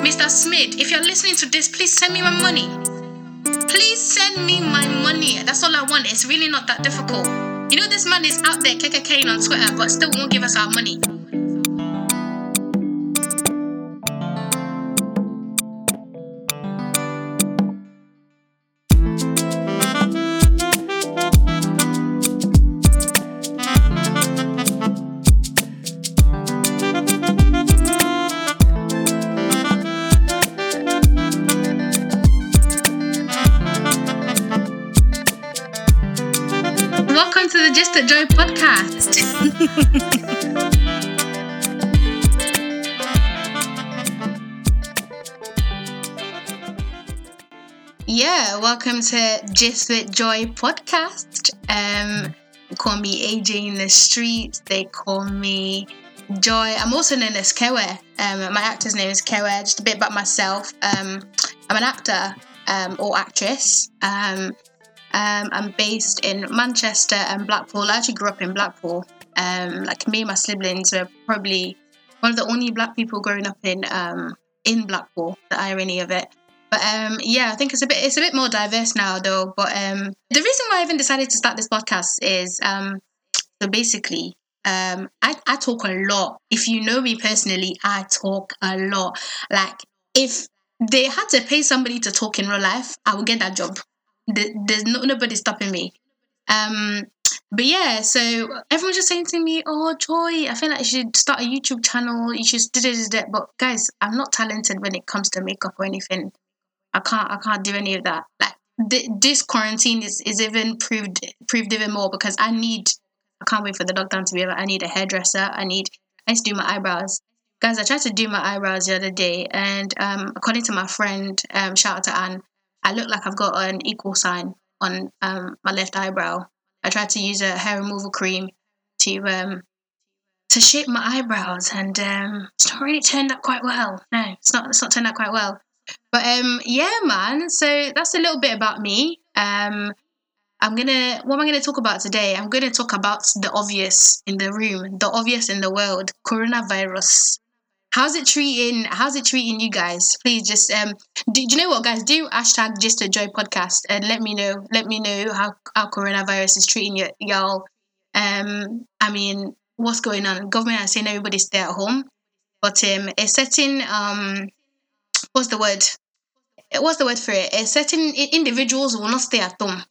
Mr. Smith, if you're listening to this, please send me my money. Please send me my money. That's all I want. It's really not that difficult. You know, this man is out there KKKing on Twitter, but still won't give us our money. The Just a Joy podcast. yeah, welcome to Just with Joy podcast. Um, call me AJ in the streets. They call me Joy. I'm also known as Kewe. Um, my actor's name is Kewe. Just a bit about myself. Um, I'm an actor um, or actress. Um, um, I'm based in Manchester and Blackpool. I actually grew up in Blackpool. Um, like me and my siblings were probably one of the only black people growing up in um, in Blackpool. The irony of it. But um, yeah, I think it's a bit it's a bit more diverse now though. But um, the reason why I even decided to start this podcast is um, so basically um, I, I talk a lot. If you know me personally, I talk a lot. Like if they had to pay somebody to talk in real life, I would get that job. There- There's no nobody stopping me. Um, but yeah, so everyone's just saying to me, "Oh, Joy, I feel like you should start a YouTube channel. You should do this, that." But guys, I'm not talented when it comes to makeup or anything. I can't, I can't do any of that. Like th- this quarantine is is even proved proved even more because I need. I can't wait for the lockdown to be over. I need a hairdresser. I need. I need to do my eyebrows. Guys, I tried to do my eyebrows the other day, and um, according to my friend, um, shout out to Anne, I look like I've got an equal sign on um, my left eyebrow. I tried to use a hair removal cream to um, to shape my eyebrows, and um, it's not really turned out quite well. No, it's not. It's not turned out quite well. But um, yeah, man. So that's a little bit about me. Um, I'm gonna. What am I gonna talk about today? I'm gonna talk about the obvious in the room, the obvious in the world, coronavirus. How's it treating? How's it treating you guys? Please just um. Do, do you know what, guys? Do hashtag just a joy podcast and let me know. Let me know how how coronavirus is treating y- y'all. Um, I mean, what's going on? Government are saying everybody stay at home, but um, a certain um, what's the word? What's the word for it? A certain individuals will not stay at home.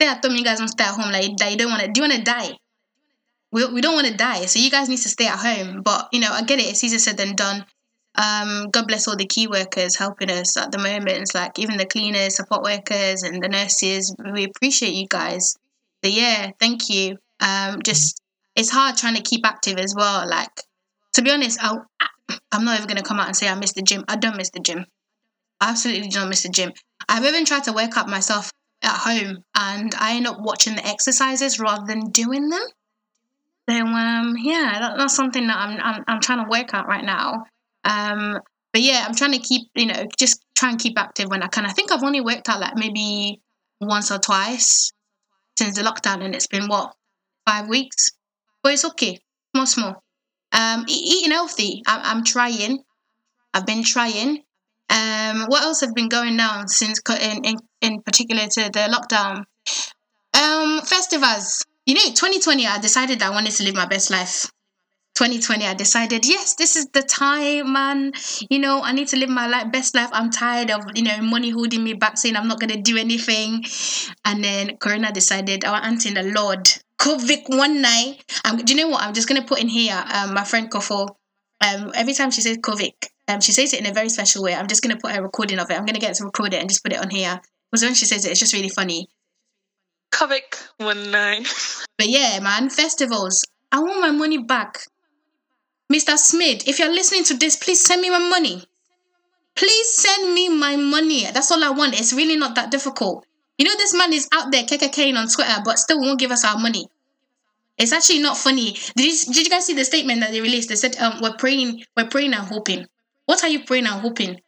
Stay at home. You guys don't stay at home. Like that you don't want to. Do you want to die? We, we don't want to die, so you guys need to stay at home. But you know, I get it. It's easier said than done. Um, God bless all the key workers helping us at the moment. It's like even the cleaners, support workers, and the nurses. We appreciate you guys. So yeah, thank you. Um, just it's hard trying to keep active as well. Like to be honest, I, I'm not even gonna come out and say I miss the gym. I don't miss the gym. I absolutely don't miss the gym. I've even tried to work out myself at home, and I end up watching the exercises rather than doing them. So um, yeah, that, that's something that I'm, I'm I'm trying to work out right now. Um, but yeah, I'm trying to keep you know just try and keep active when I can. I think I've only worked out like maybe once or twice since the lockdown, and it's been what five weeks. But it's okay, small small. Um, eating healthy. I'm, I'm trying. I've been trying. Um, what else have been going on since in, in in particular to the lockdown? Um, festivals. You know, 2020, I decided I wanted to live my best life. 2020, I decided, yes, this is the time, man. You know, I need to live my life, best life. I'm tired of, you know, money holding me back, saying I'm not going to do anything. And then Corona decided, our auntie in the Lord, COVID one night. Um, do you know what? I'm just going to put in here, um, my friend Kofo, um, every time she says COVID, um, she says it in a very special way. I'm just going to put a recording of it. I'm going to get to record it and just put it on here. Because when she says it, it's just really funny. Kavik one nine. But yeah, man, festivals. I want my money back. Mr. Smith, if you're listening to this, please send me my money. Please send me my money. That's all I want. It's really not that difficult. You know, this man is out there KKKing on Twitter, but still won't give us our money. It's actually not funny. Did you, did you guys see the statement that they released? They said, um, "We're praying, we're praying and hoping." What are you praying and hoping?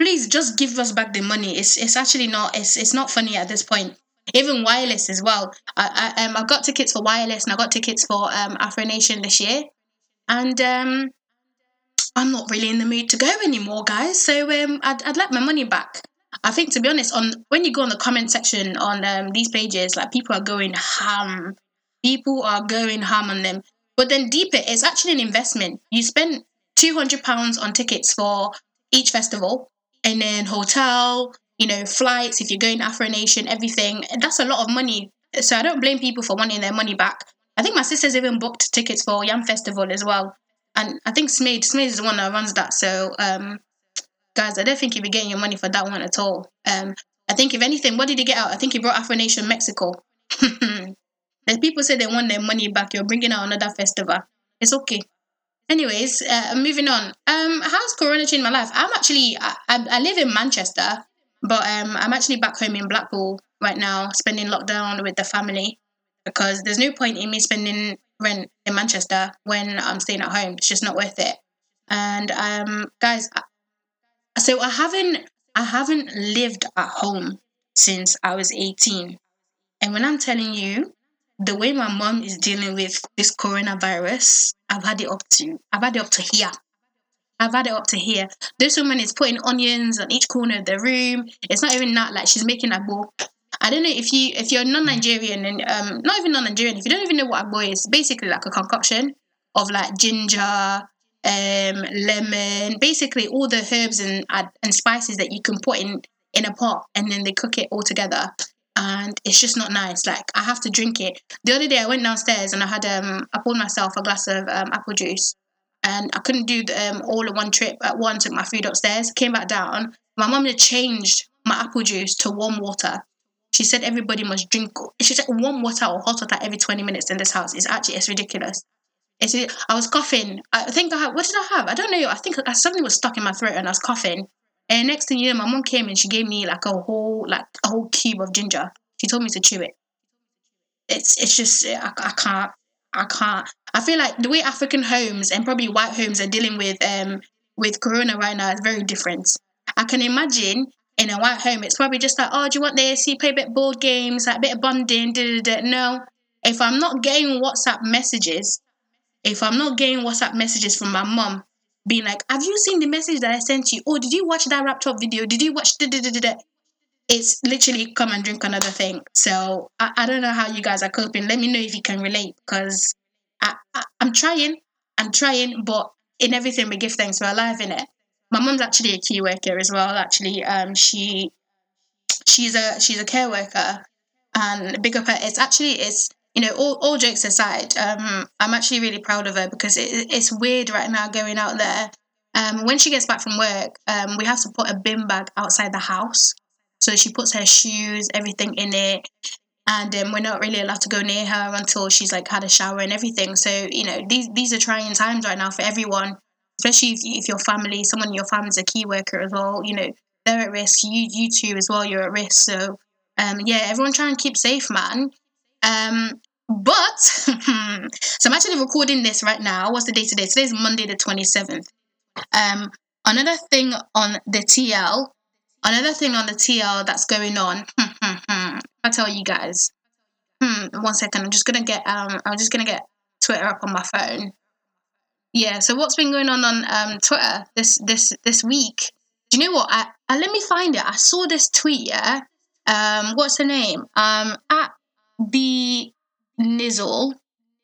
Please just give us back the money. It's it's actually not it's it's not funny at this point. Even wireless as well. I, I um I got tickets for wireless and I got tickets for um Afro Nation this year, and um I'm not really in the mood to go anymore, guys. So um, I'd, I'd like my money back. I think to be honest, on when you go on the comment section on um, these pages, like people are going ham. People are going ham on them. But then deeper, it's actually an investment. You spend two hundred pounds on tickets for each festival, and then hotel, you know, flights. If you're going to Afro Nation, everything. That's a lot of money. So I don't blame people for wanting their money back. I think my sister's even booked tickets for Yam Festival as well. And I think Smade, Smade is the one that runs that. So um, guys, I don't think you'll be getting your money for that one at all. Um, I think if anything, what did he get out? I think he brought Afro Nation Mexico. If people say they want their money back, you're bringing out another festival. It's okay. Anyways, uh, moving on. Um, how's Corona changed my life? I'm actually I, I, I live in Manchester, but um, I'm actually back home in Blackpool right now, spending lockdown with the family because there's no point in me spending rent in Manchester when I'm staying at home. It's just not worth it. And um, guys, so I haven't I haven't lived at home since I was 18. And when I'm telling you, the way my mom is dealing with this coronavirus, I've had it up to I've had it up to here. I've had it up to here. This woman is putting onions on each corner of the room. It's not even that like she's making a bowl. I don't know if you if you're non-Nigerian and um not even non-Nigerian, if you don't even know what a agbo is, basically like a concoction of like ginger, um, lemon, basically all the herbs and and spices that you can put in in a pot and then they cook it all together and it's just not nice. Like I have to drink it. The other day I went downstairs and I had um I poured myself a glass of um, apple juice and I couldn't do the, um all in one trip at once. Took my food upstairs, came back down. My mum had changed my apple juice to warm water. She said everybody must drink. She said warm water or hot water every twenty minutes in this house. It's actually it's ridiculous. It's, I was coughing. I think I had, what did I have? I don't know. I think I, something was stuck in my throat and I was coughing. And next thing you know, my mum came and she gave me like a whole like a whole cube of ginger. She told me to chew it. It's it's just I, I can't I can't. I feel like the way African homes and probably white homes are dealing with um with Corona right now is very different. I can imagine in a white home, it's probably just like, oh, do you want this? You play a bit board games, like a bit of bonding, da, da, da. No. If I'm not getting WhatsApp messages, if I'm not getting WhatsApp messages from my mom, being like, have you seen the message that I sent you? Oh, did you watch that up video? Did you watch da, da, da, da, It's literally come and drink another thing. So I, I don't know how you guys are coping. Let me know if you can relate because I, I, I'm trying. I'm trying, but in everything we give thanks. We're alive in it my mum's actually a key worker as well. Actually, um, she she's a she's a care worker, and big up her. It's actually it's you know all, all jokes aside, um, I'm actually really proud of her because it, it's weird right now going out there. Um, when she gets back from work, um, we have to put a bin bag outside the house. So she puts her shoes, everything in it, and um, we're not really allowed to go near her until she's like had a shower and everything. So you know these these are trying times right now for everyone especially if, if your family, someone in your family is a key worker as well, you know, they're at risk. You, you too as well, you're at risk. So, um, yeah, everyone try and keep safe, man. Um, but, so I'm actually recording this right now. What's the day today? Today's Monday, the 27th. Um, another thing on the TL, another thing on the TL that's going on. I tell you guys. Hmm, one second. I'm just gonna get um. I'm just gonna get Twitter up on my phone. Yeah. So what's been going on on um, Twitter this this this week? Do you know what? I, I let me find it. I saw this tweet. Yeah. Um, what's her name? Um, at B Nizzle.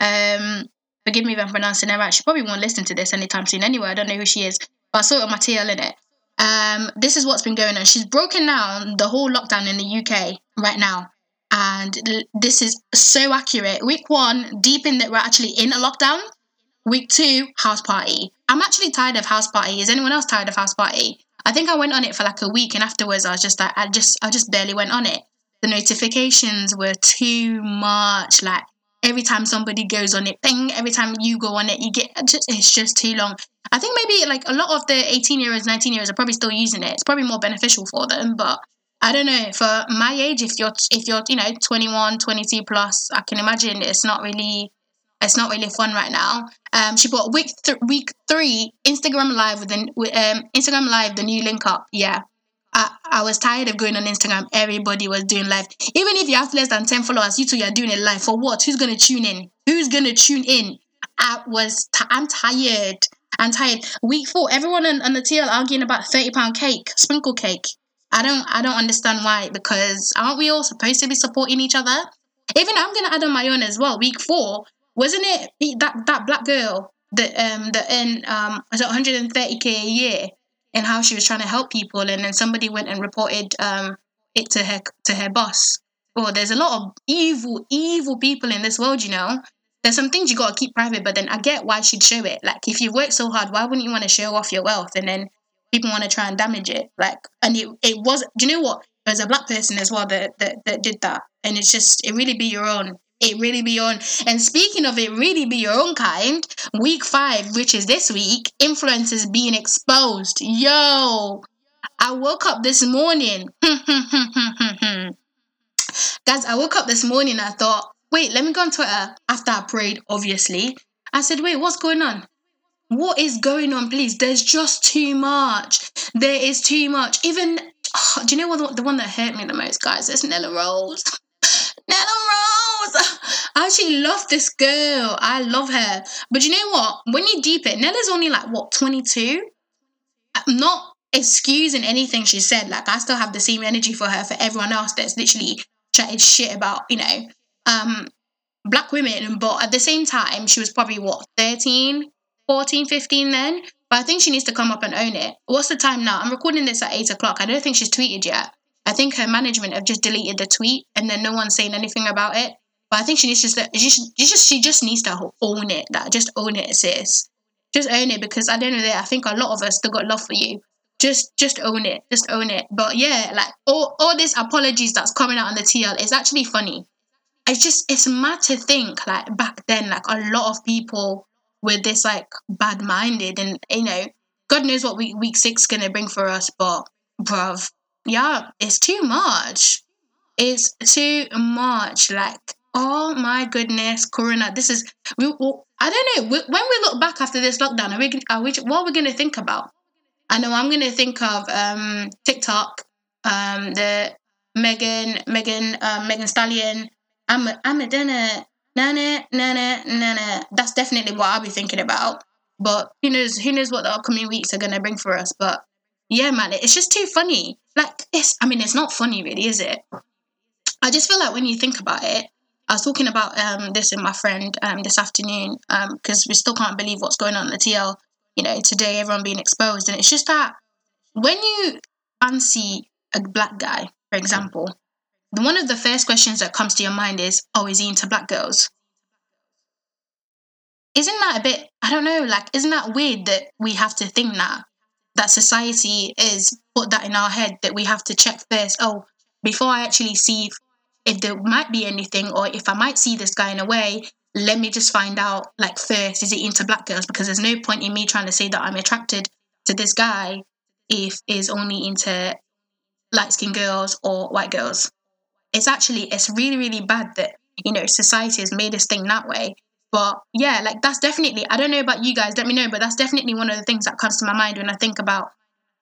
Um, forgive me if I'm pronouncing her right. She probably won't listen to this anytime soon. Anyway, I don't know who she is, but I saw it on my TL in it. Um, this is what's been going on. She's broken down the whole lockdown in the UK right now. And this is so accurate. Week one, deep in that we're actually in a lockdown. Week two, house party. I'm actually tired of house party. Is anyone else tired of house party? I think I went on it for like a week and afterwards I was just like I just I just barely went on it. The notifications were too much. Like every time somebody goes on it, ping, every time you go on it, you get just it's just too long. I think maybe like a lot of the 18 year olds, 19 year olds are probably still using it. It's probably more beneficial for them, but I don't know. For my age, if you're if you're, you know, 21, 22 plus, I can imagine it's not really it's not really fun right now. Um, she put week th- week three Instagram live with the um Instagram live the new link up. Yeah, I, I was tired of going on Instagram. Everybody was doing live. Even if you have less than ten followers, you two are doing it live for what? Who's gonna tune in? Who's gonna tune in? I was t- I'm tired. I'm tired. Week four, everyone on, on the TL arguing about thirty pound cake, sprinkle cake. I don't I don't understand why because aren't we all supposed to be supporting each other? Even I'm gonna add on my own as well. Week four, wasn't it that that black girl that um that in um was it 130k a year and how she was trying to help people and then somebody went and reported um it to her to her boss. Oh, there's a lot of evil, evil people in this world, you know. There's some things you gotta keep private, but then I get why she'd show it. Like if you work so hard, why wouldn't you want to show off your wealth and then people want to try and damage it? Like and it it was do you know what? There's a black person as well that, that that did that. And it's just it really be your own it really be your own. And speaking of it really be your own kind, week five, which is this week, influencers being exposed. Yo, I woke up this morning. Guys, I woke up this morning. I thought, wait, let me go on Twitter after I prayed, obviously. I said, wait, what's going on? What is going on, please? There's just too much. There is too much. Even, oh, do you know what the, the one that hurt me the most, guys? It's Nella Rose. Nella Rose. I actually love this girl. I love her. But you know what? When you deep it, Nella's only like what 22. I'm not excusing anything she said. Like I still have the same energy for her for everyone else that's literally chatted shit about you know um black women. But at the same time, she was probably what 13, 14, 15 then. But I think she needs to come up and own it. What's the time now? I'm recording this at eight o'clock. I don't think she's tweeted yet. I think her management have just deleted the tweet and then no one's saying anything about it. But I think she needs just, she just she just needs to own it. That just own it, sis. Just own it because at the end of the day, I think a lot of us still got love for you. Just just own it. Just own it. But yeah, like all all this apologies that's coming out on the TL is actually funny. It's just it's mad to think like back then, like a lot of people were this like bad minded and you know, God knows what week week six gonna bring for us, but bruv, yeah, it's too much. It's too much. Like, oh my goodness, Corona. This is we. I don't know. When we look back after this lockdown, are we? Are we? What are we to think about? I know I'm to think of um, TikTok, um, the Megan, Megan, um, Megan Stallion. I'm a, I'm a dinner. Nana, nana, nana. That's definitely what I'll be thinking about. But who knows? Who knows what the upcoming weeks are going to bring for us? But yeah, man, it's just too funny. Like, it's, I mean, it's not funny, really, is it? I just feel like when you think about it, I was talking about um, this with my friend um, this afternoon because um, we still can't believe what's going on in the TL. You know, today everyone being exposed, and it's just that when you fancy a black guy, for example, one of the first questions that comes to your mind is, "Oh, is he into black girls?" Isn't that a bit? I don't know. Like, isn't that weird that we have to think that that society is put that in our head that we have to check first. Oh, before I actually see if there might be anything or if I might see this guy in a way, let me just find out like first, is he into black girls? Because there's no point in me trying to say that I'm attracted to this guy if is only into light skinned girls or white girls. It's actually it's really, really bad that, you know, society has made us think that way. But yeah, like that's definitely I don't know about you guys, let me know, but that's definitely one of the things that comes to my mind when I think about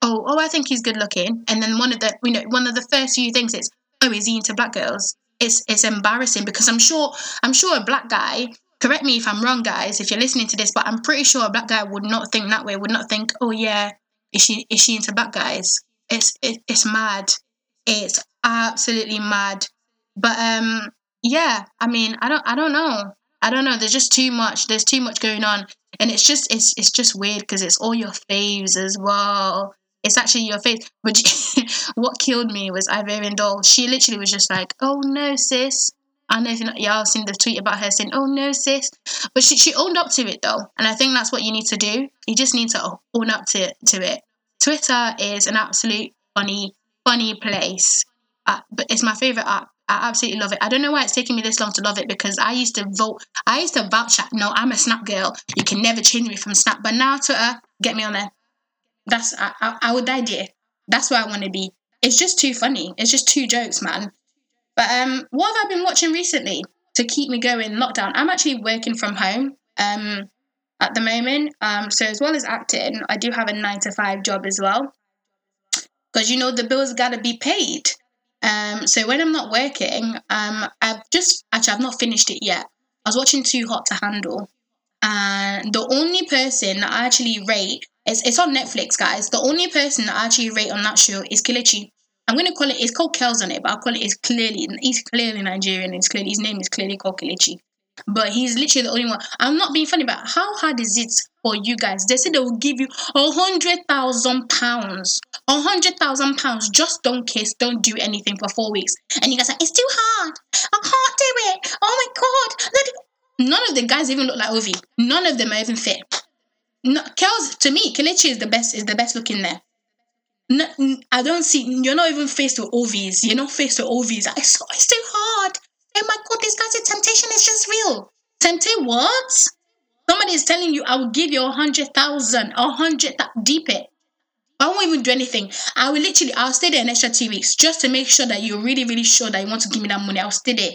oh, oh, I think he's good looking. And then one of the you know, one of the first few things is oh, is he into black girls? It's it's embarrassing because I'm sure I'm sure a black guy. Correct me if I'm wrong, guys, if you're listening to this, but I'm pretty sure a black guy would not think that way. Would not think, oh yeah, is she is she into black guys? It's it, it's mad. It's absolutely mad. But um, yeah. I mean, I don't I don't know. I don't know. There's just too much. There's too much going on, and it's just it's it's just weird because it's all your faves as well it's actually your face. But what killed me was Ivorian Doll. She literally was just like, "Oh no, sis." I know if y'all seen the tweet about her saying, "Oh no, sis," but she she owned up to it though, and I think that's what you need to do. You just need to own up to to it. Twitter is an absolute funny funny place, but it's my favorite app. I absolutely love it. I don't know why it's taking me this long to love it because I used to vote. I used to vouch at no, I'm a Snap girl. You can never change me from Snap. But now Twitter, get me on there. That's I, I, I would idea. That's where I want to be. It's just too funny. It's just two jokes, man. But um, what have I been watching recently to keep me going lockdown? I'm actually working from home um at the moment. Um, so as well as acting, I do have a nine to five job as well. Because you know the bills gotta be paid. Um, so when I'm not working, um, I've just actually I've not finished it yet. I was watching Too Hot to Handle, and the only person that I actually rate it's it's on Netflix, guys. The only person that I actually rate on that show is Kelechi. I'm gonna call it. It's called Kels on it, but I'll call it. It's clearly he's clearly Nigerian. It's clearly his name is clearly called Kelechi. But he's literally the only one. I'm not being funny, but how hard is it for you guys? They say they will give you a hundred thousand pounds, a hundred thousand pounds. Just don't kiss, don't do anything for four weeks, and you guys are it's too hard. I can't do it. Oh my god! Look. None of the guys even look like Ovi. None of them are even fit. No, Kels to me, Kelechi is the best. Is the best looking there. No, I don't see. You're not even faced with Ovis. You're not faced with Ovis. It's, it's too hard. Oh my god, this guy's temptation is just real. Temptate what? Somebody is telling you, I will give you a hundred thousand, a hundred deep it. I won't even do anything. I will literally, I'll stay there an extra two weeks just to make sure that you're really, really sure that you want to give me that money. I'll stay there.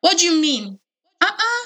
What do you mean? Uh-uh.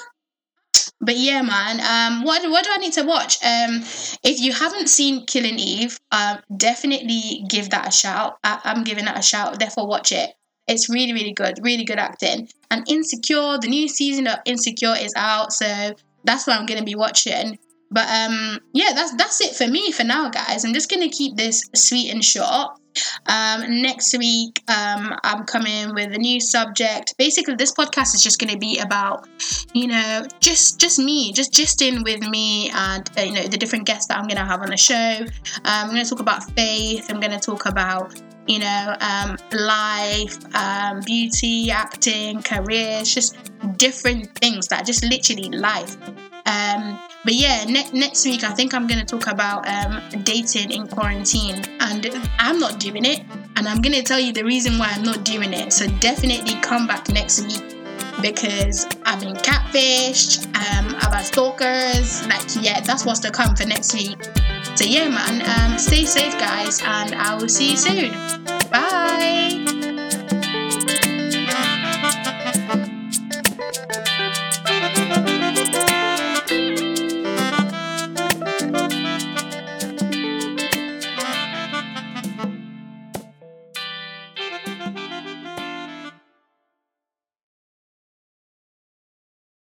But yeah, man. Um, what what do I need to watch? Um, if you haven't seen Killing Eve, um, definitely give that a shout. I, I'm giving that a shout. Therefore, watch it. It's really, really good, really good acting. And Insecure, the new season of Insecure is out, so that's what I'm gonna be watching. But um, yeah, that's that's it for me for now, guys. I'm just gonna keep this sweet and short. Um, next week, um, I'm coming with a new subject. Basically, this podcast is just going to be about, you know, just just me, just just in with me, and uh, you know the different guests that I'm going to have on the show. Um, I'm going to talk about faith. I'm going to talk about you know, um, life, um, beauty, acting, careers, just different things that just literally life. Um, but yeah, ne- next week I think I'm going to talk about um, dating in quarantine, and I'm not doing it, and I'm going to tell you the reason why I'm not doing it. So definitely come back next week because I've been catfished, um, I've had stalkers. Like, yeah, that's what's to come for next week. So, yeah, man, um, stay safe, guys, and I will see you soon. Bye.